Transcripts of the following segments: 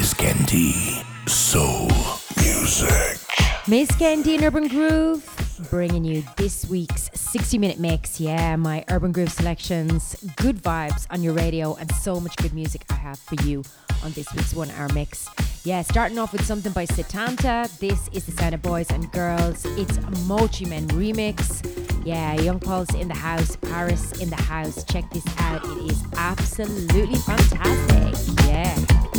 Miss Candy. Soul music. Miss Candy and Urban Groove bringing you this week's 60 minute mix. Yeah, my Urban Groove selections, good vibes on your radio, and so much good music I have for you on this week's one hour mix. Yeah, starting off with something by Setanta. This is the sound of boys and girls. It's Mochi Men remix. Yeah, Young Pulse in the house, Paris in the house. Check this out. It is absolutely fantastic. Yeah.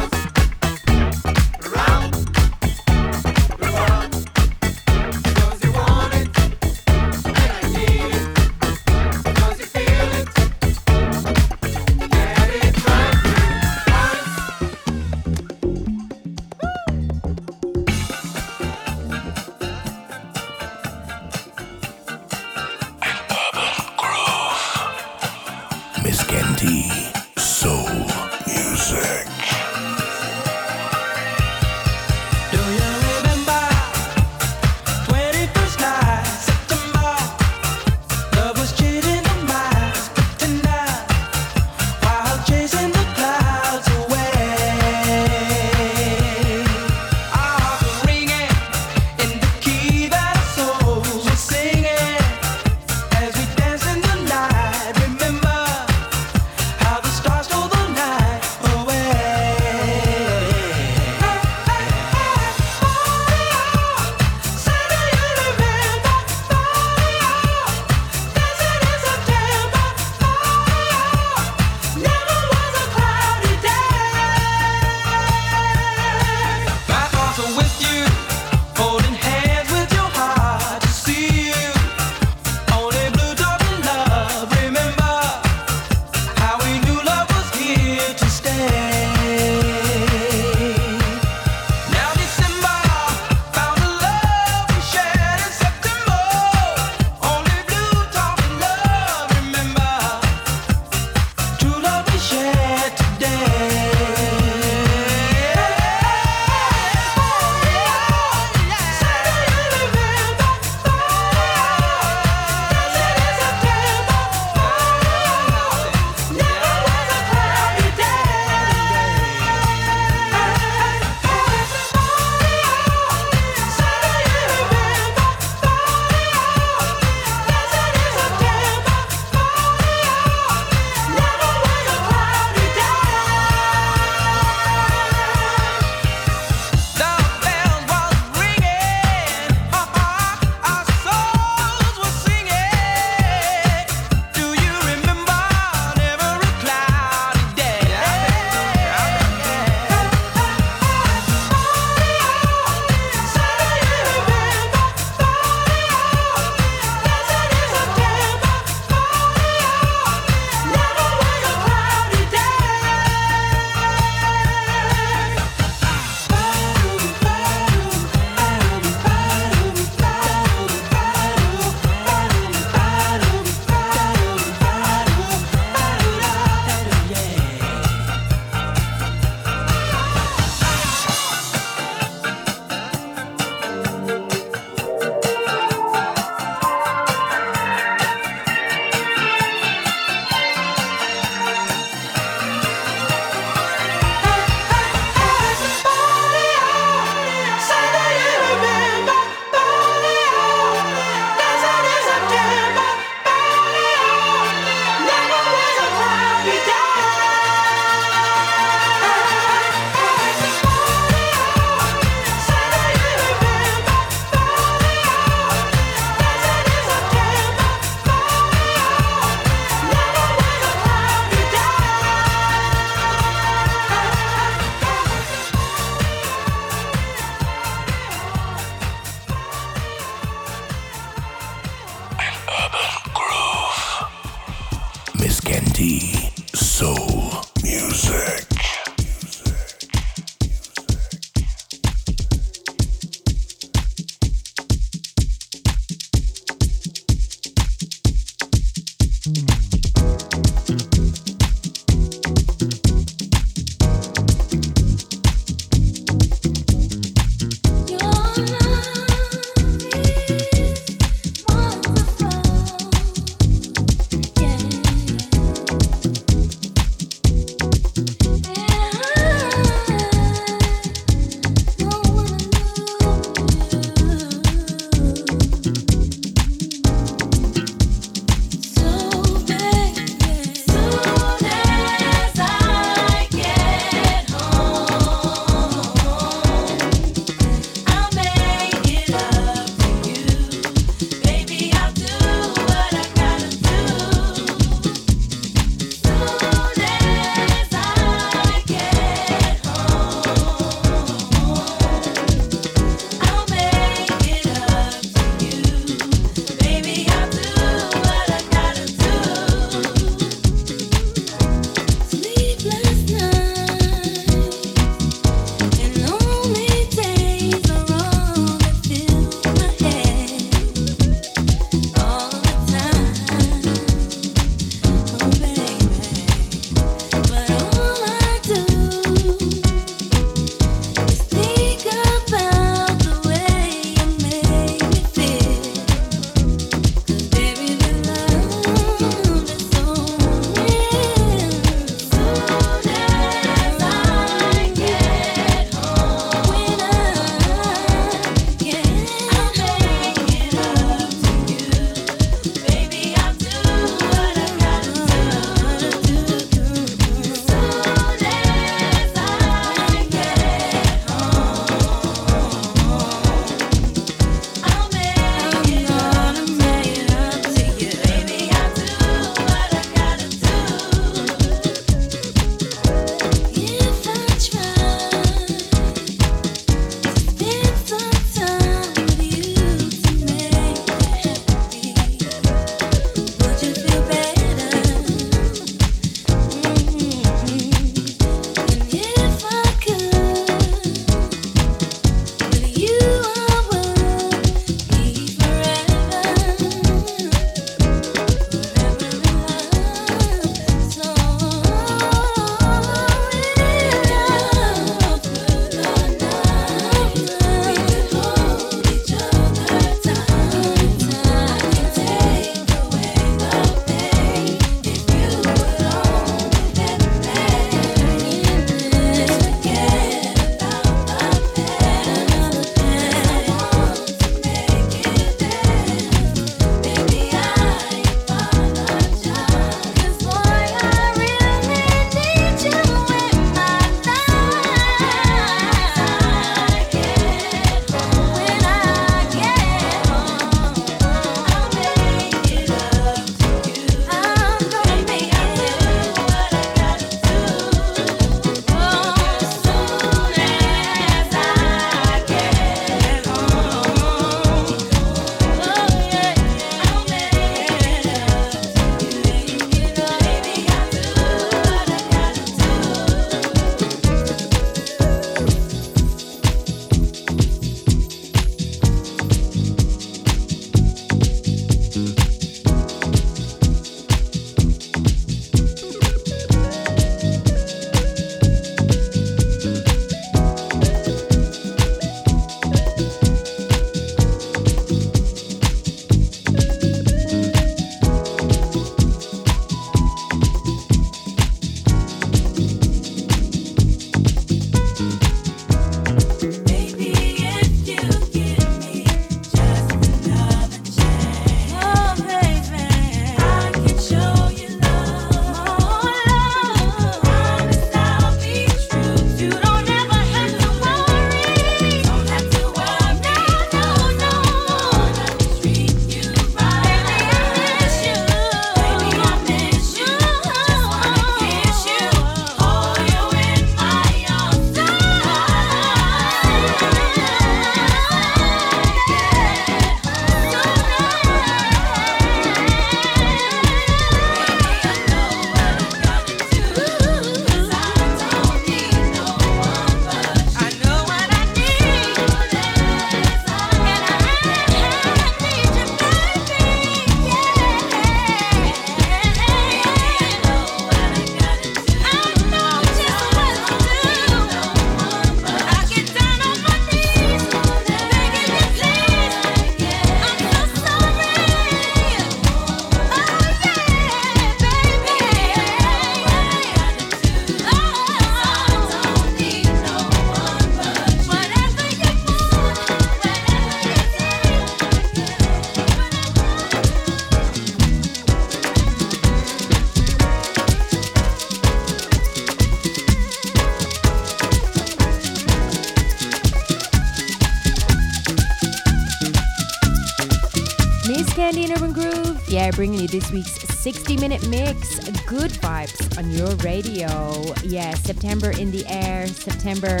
This week's 60 minute mix. Good vibes on your radio. Yeah, September in the air, September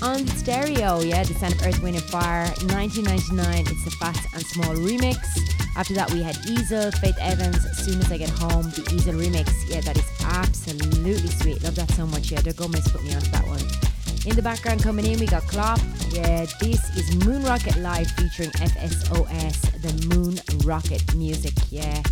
on the stereo. Yeah, the sound of Earth, Wind and Fire. 1999, it's the Phats and Small remix. After that, we had Easel, Faith Evans, Soon as I Get Home, the Easel remix. Yeah, that is absolutely sweet. Love that so much. Yeah, going to put me onto that one. In the background coming in, we got Klopp. Yeah, this is Moon Rocket Live featuring FSOS, the Moon Rocket music. Yeah,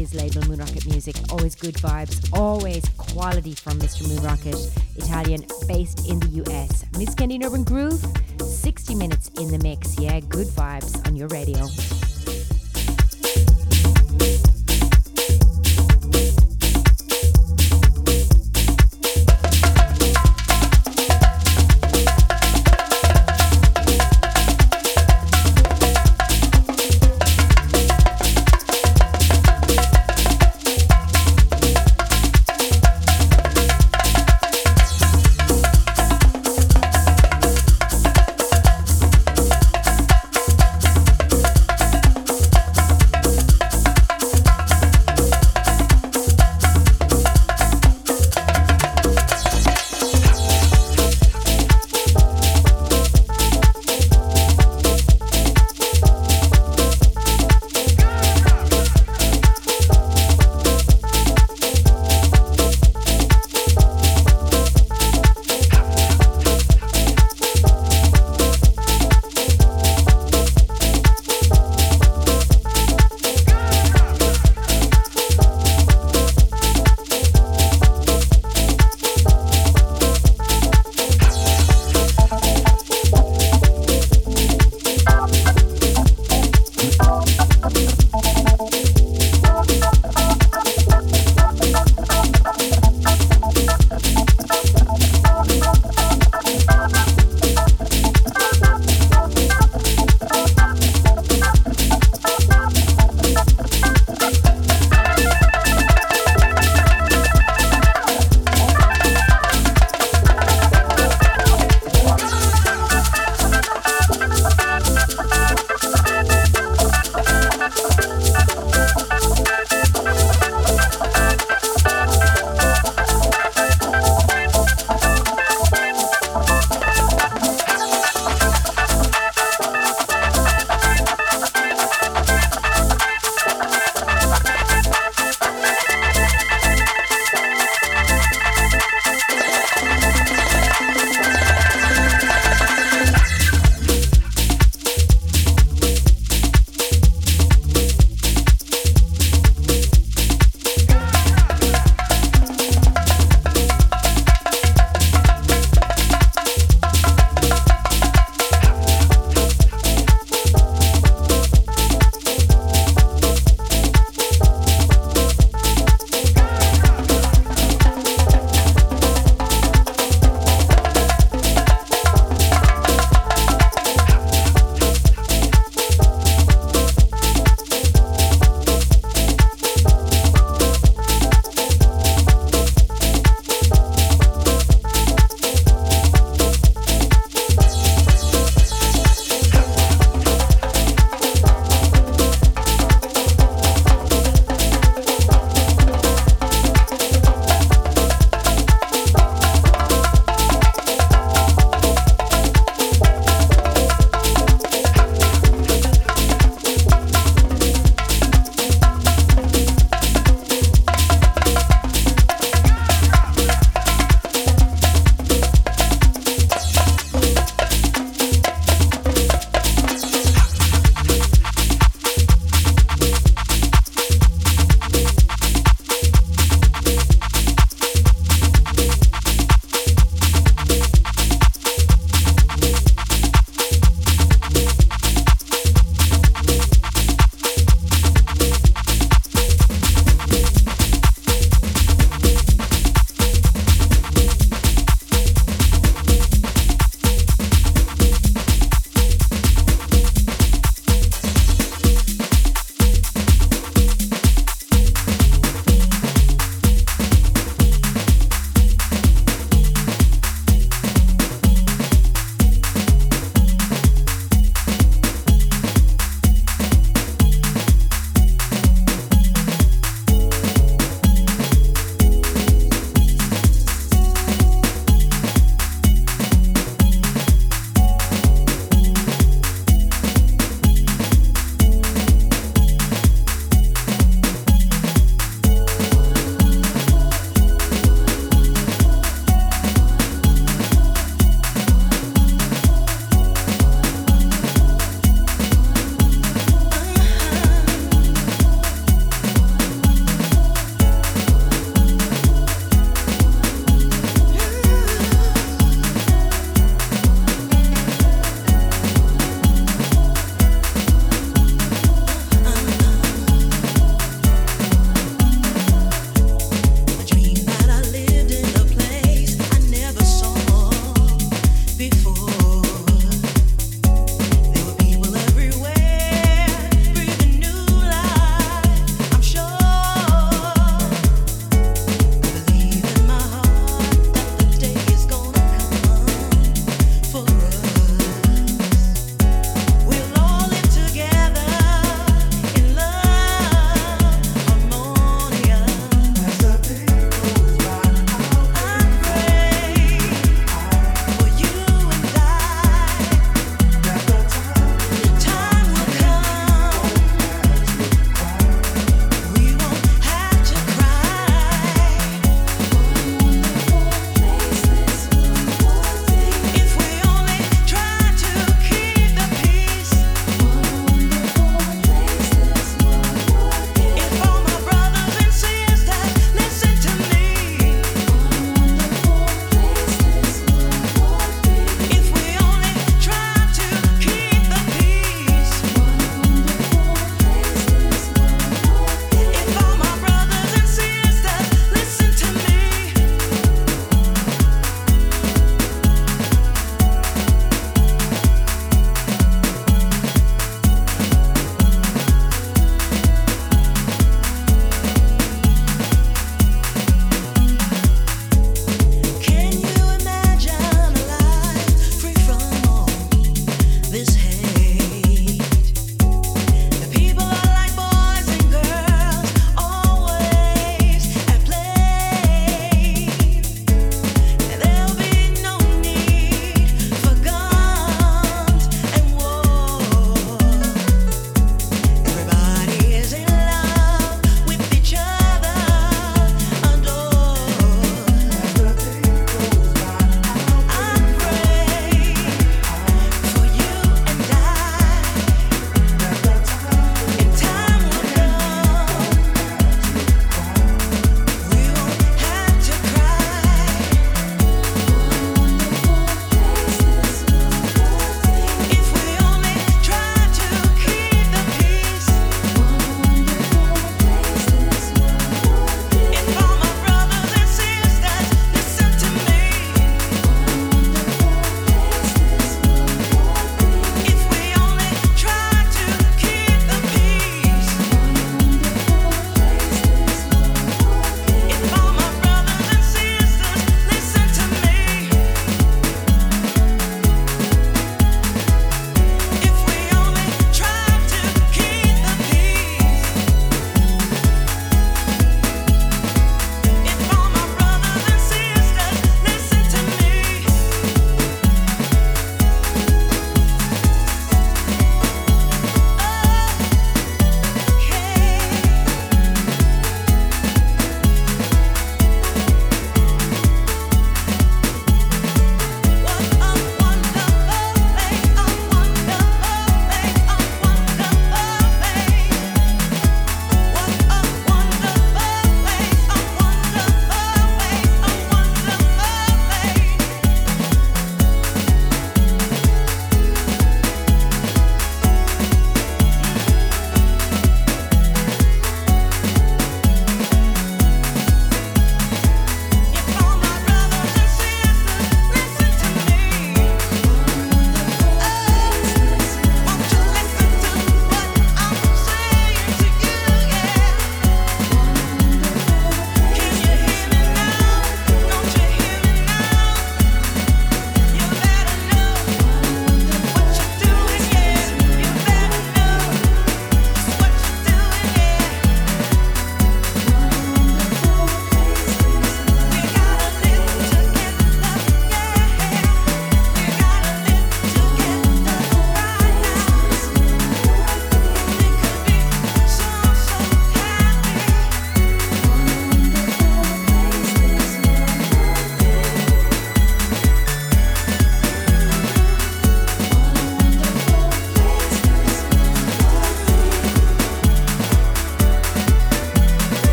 his label Moon Rocket Music. Always good vibes, always quality from Mr. Moon Rocket, Italian, based in the US. Miss Candy Urban Groove, 60 minutes in the mix. Yeah, good vibes on your radio.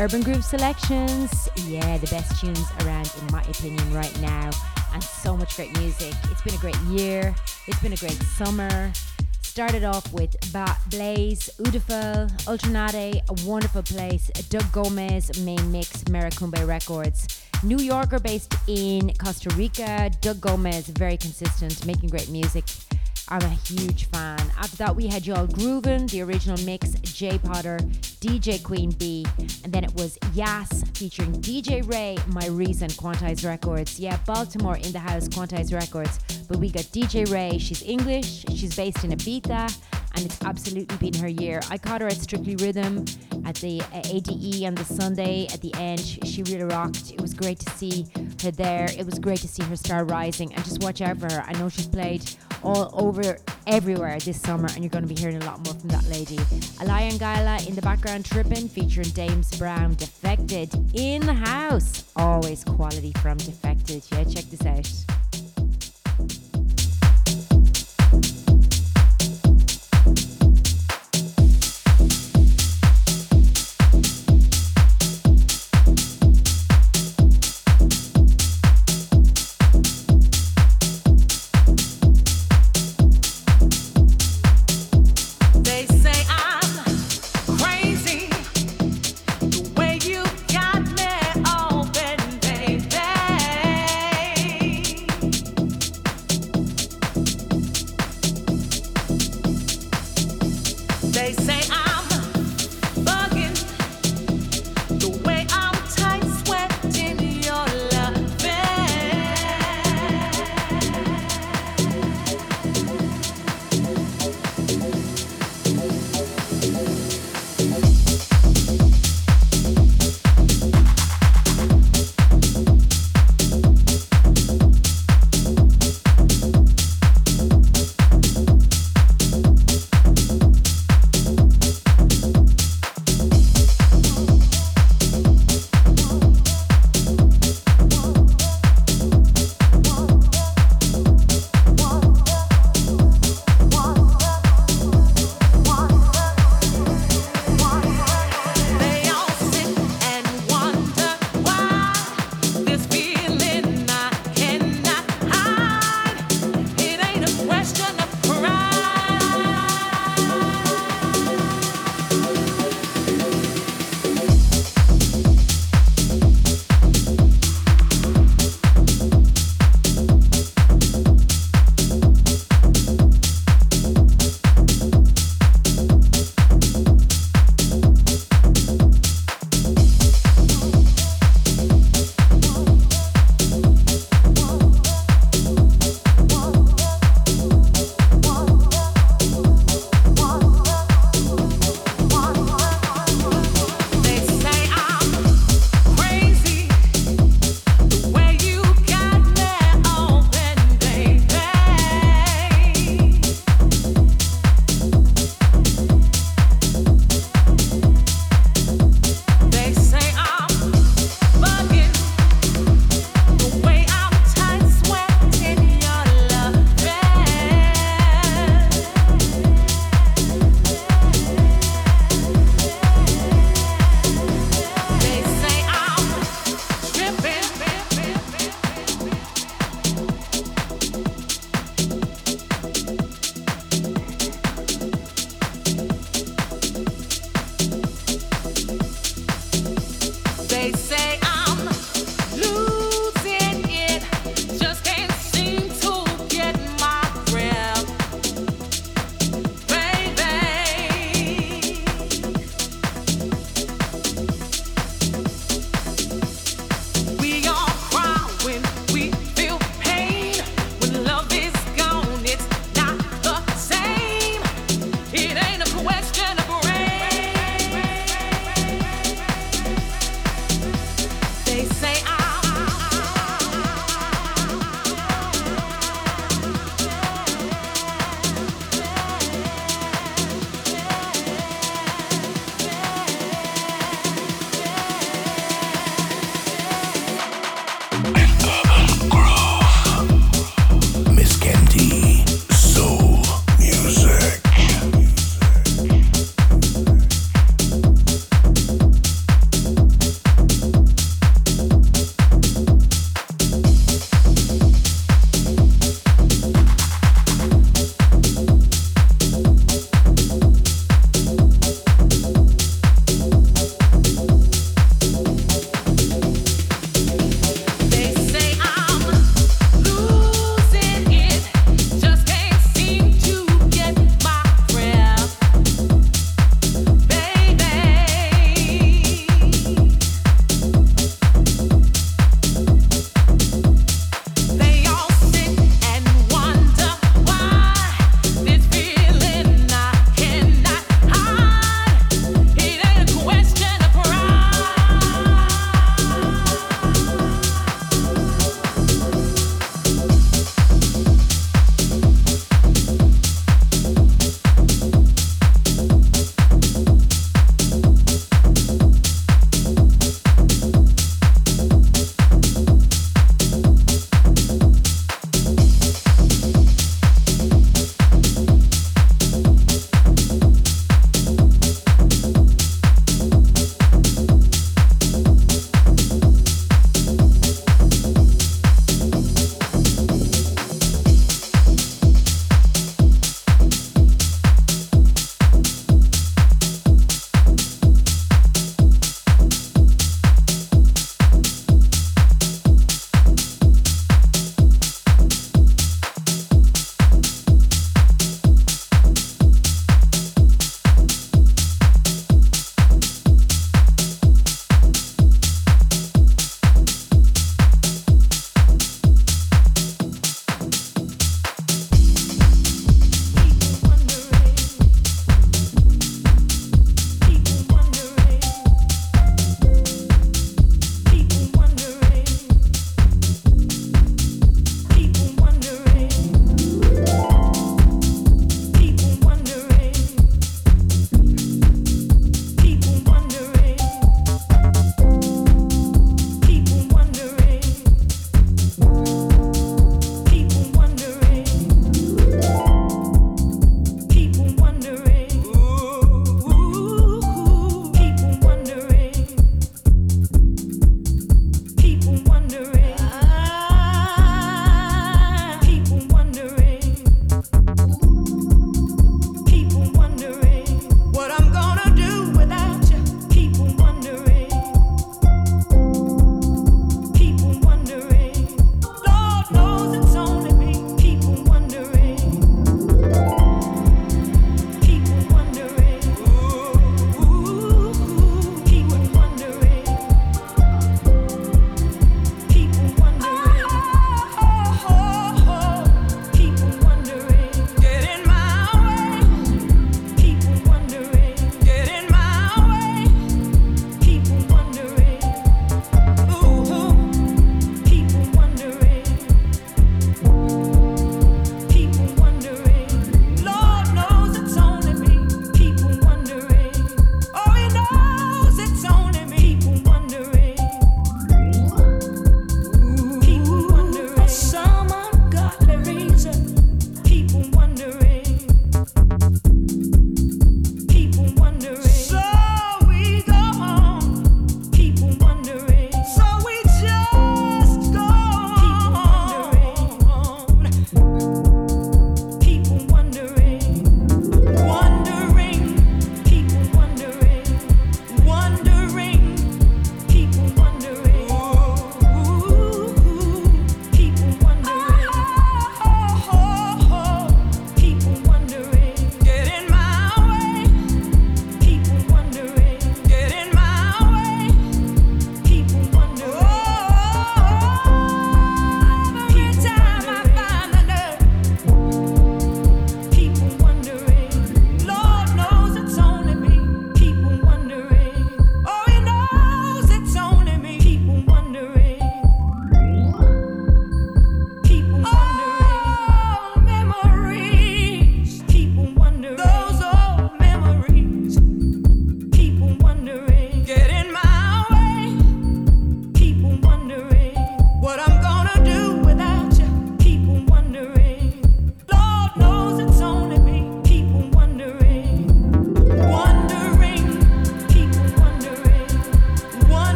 Urban Groove selections. Yeah, the best tunes around, in my opinion, right now. And so much great music. It's been a great year. It's been a great summer. Started off with ba- Blaze, UDAUFL, Ultranate, a wonderful place, Doug Gomez, main mix, Maracumbe Records. New Yorker based in Costa Rica, Doug Gomez, very consistent, making great music. I'm a huge fan. After that, we had Y'all Groovin', the original mix, Jay Potter, DJ Queen B, and then it was Yas featuring DJ Ray, My Reason, Quantize Records. Yeah, Baltimore in the house, Quantize Records. But we got DJ Ray, she's English, she's based in Ibiza, and it's absolutely been her year. I caught her at Strictly Rhythm at the ADE on the Sunday at the end. She really rocked. It was great to see her there. It was great to see her star rising, and just watch out for her. I know she's played all over everywhere this summer, and you're going to be hearing a lot more from that lady. Alaia Gallo in the background tripping, featuring Dames Brown, Defected in the house. Always quality from Defected. Yeah, check this out.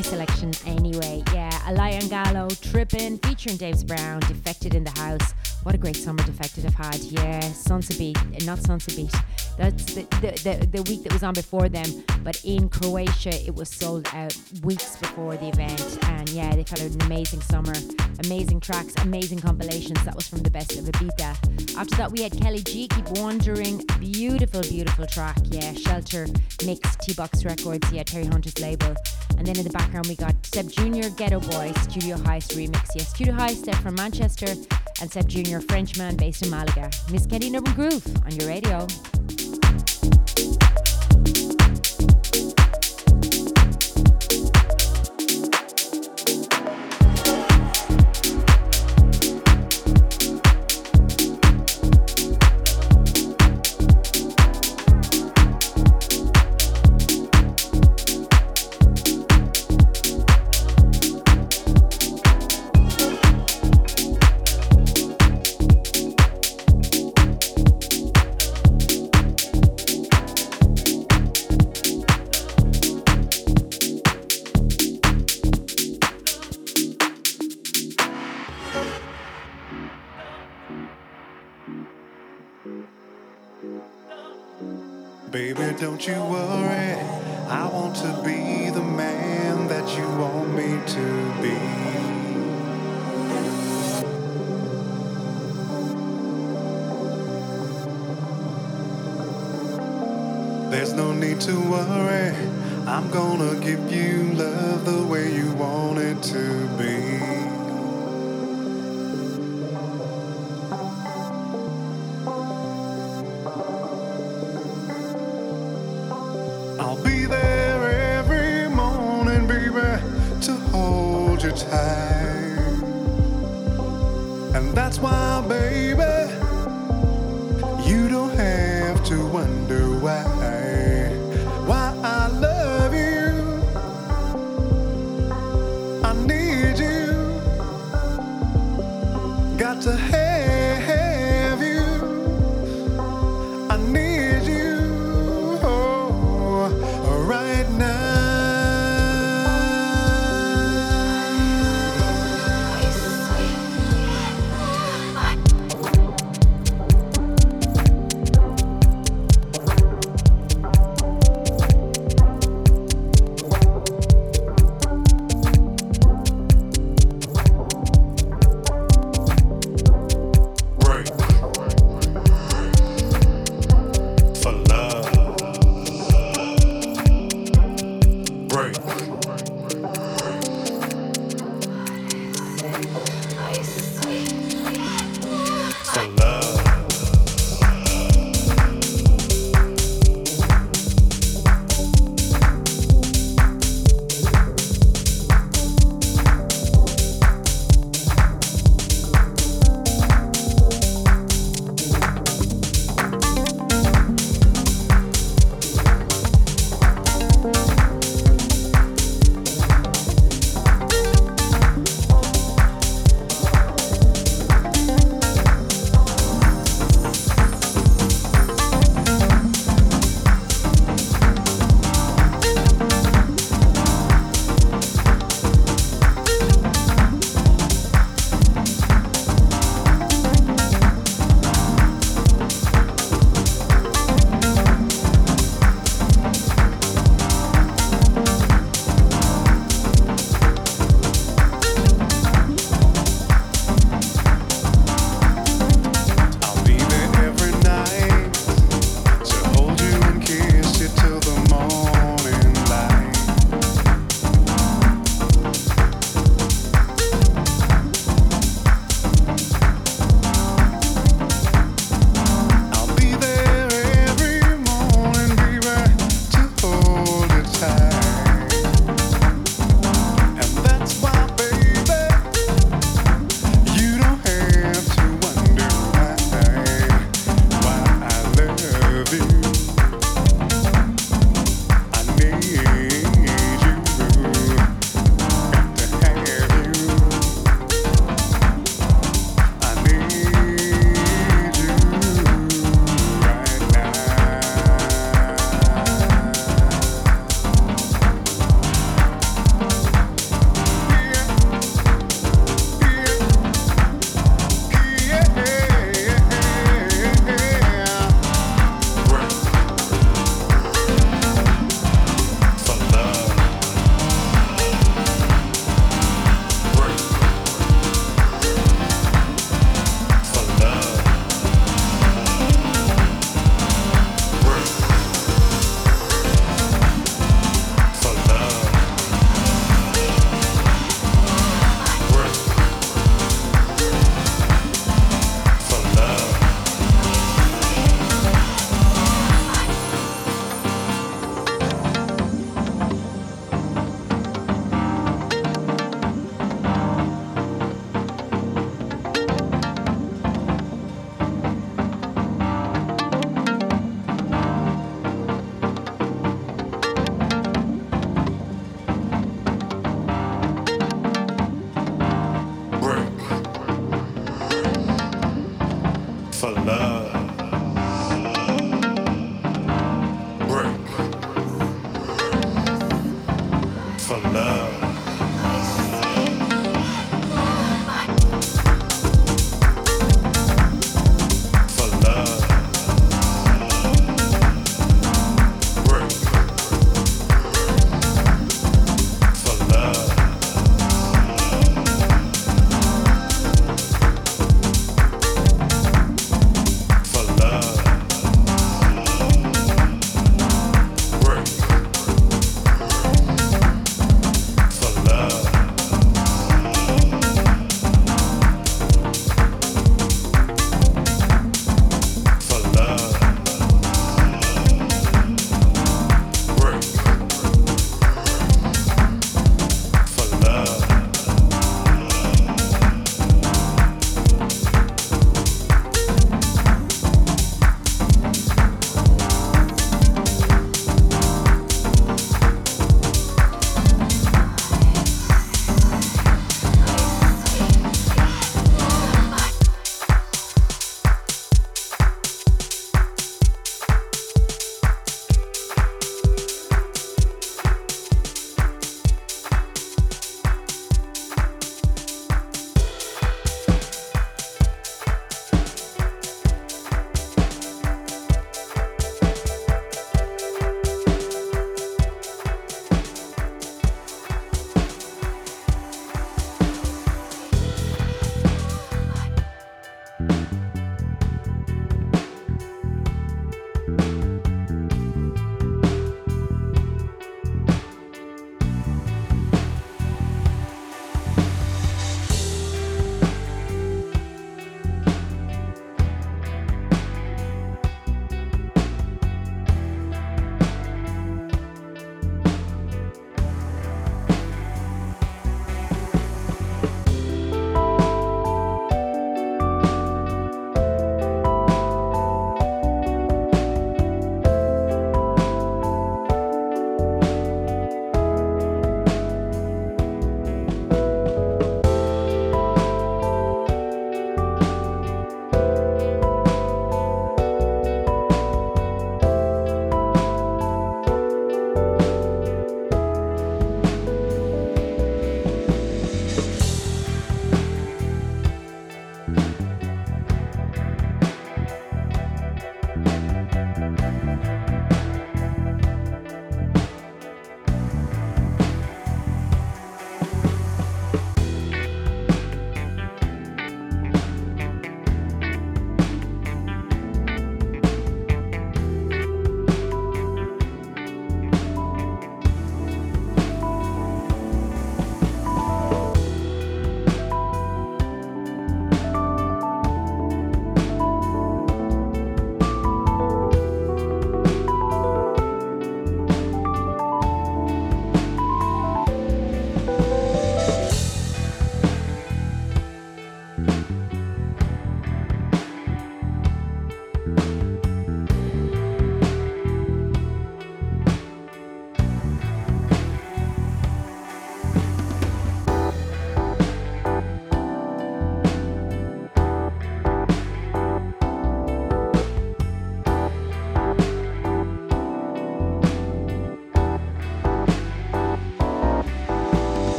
My selection, anyway, yeah. Alaia Gallo, Trippin', featuring Dames Brown, Defected in the House. What a great summer Defected have had, yeah. Sunset Beat, not Sunset Beat. That's the, the, the, the week that was on before them, but in Croatia it was sold out weeks before the event. And yeah, they've had an amazing summer, amazing tracks, amazing compilations. That was from the best of Ibiza. After that, we had Kelly G, Keep Wandering, beautiful, beautiful track, yeah. Shelter Mix, T Box Records, yeah, Terry Hunter's label. And then in the background, we got Seb Jr., Ghetto Boy, Studio Heist remix. Yeah, Studio Heist, Seb from Manchester, and Seb Jr., Frenchman based in Malaga. Miss Candy Urban Groove on your radio.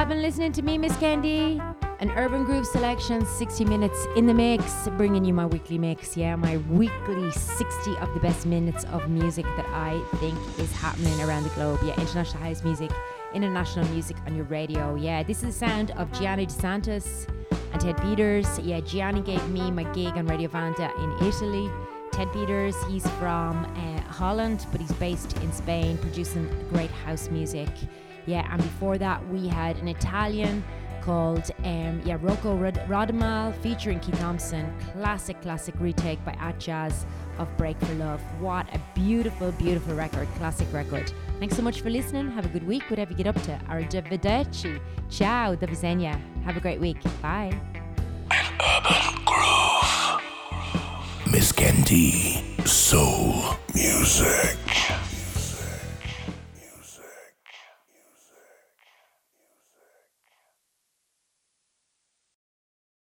Have been listening to me, Miss Candy, an Urban Groove selection, 60 minutes in the mix, bringing you my weekly mix. Yeah, my weekly 60 of the best minutes of music that I think is happening around the globe. Yeah, international house music, international music on your radio. Yeah, this is the sound of Gianni DeSantis and Ted Peters. Yeah, Gianni gave me my gig on Radio Vanda in Italy. Ted Peters, he's from uh, Holland, but he's based in Spain, producing great house music. Yeah, and before that, we had an Italian called um, yeah Rocco Rod- Rodamaal featuring Keith Thompson. Classic, classic retake by Atjazz of Break for Love. What a beautiful, beautiful record, classic record. Thanks so much for listening. Have a good week, whatever you get up to. Arrivederci. Ciao, do widzenia. Have a great week. Bye. Urban Groove. Miss Candy. Soul Music.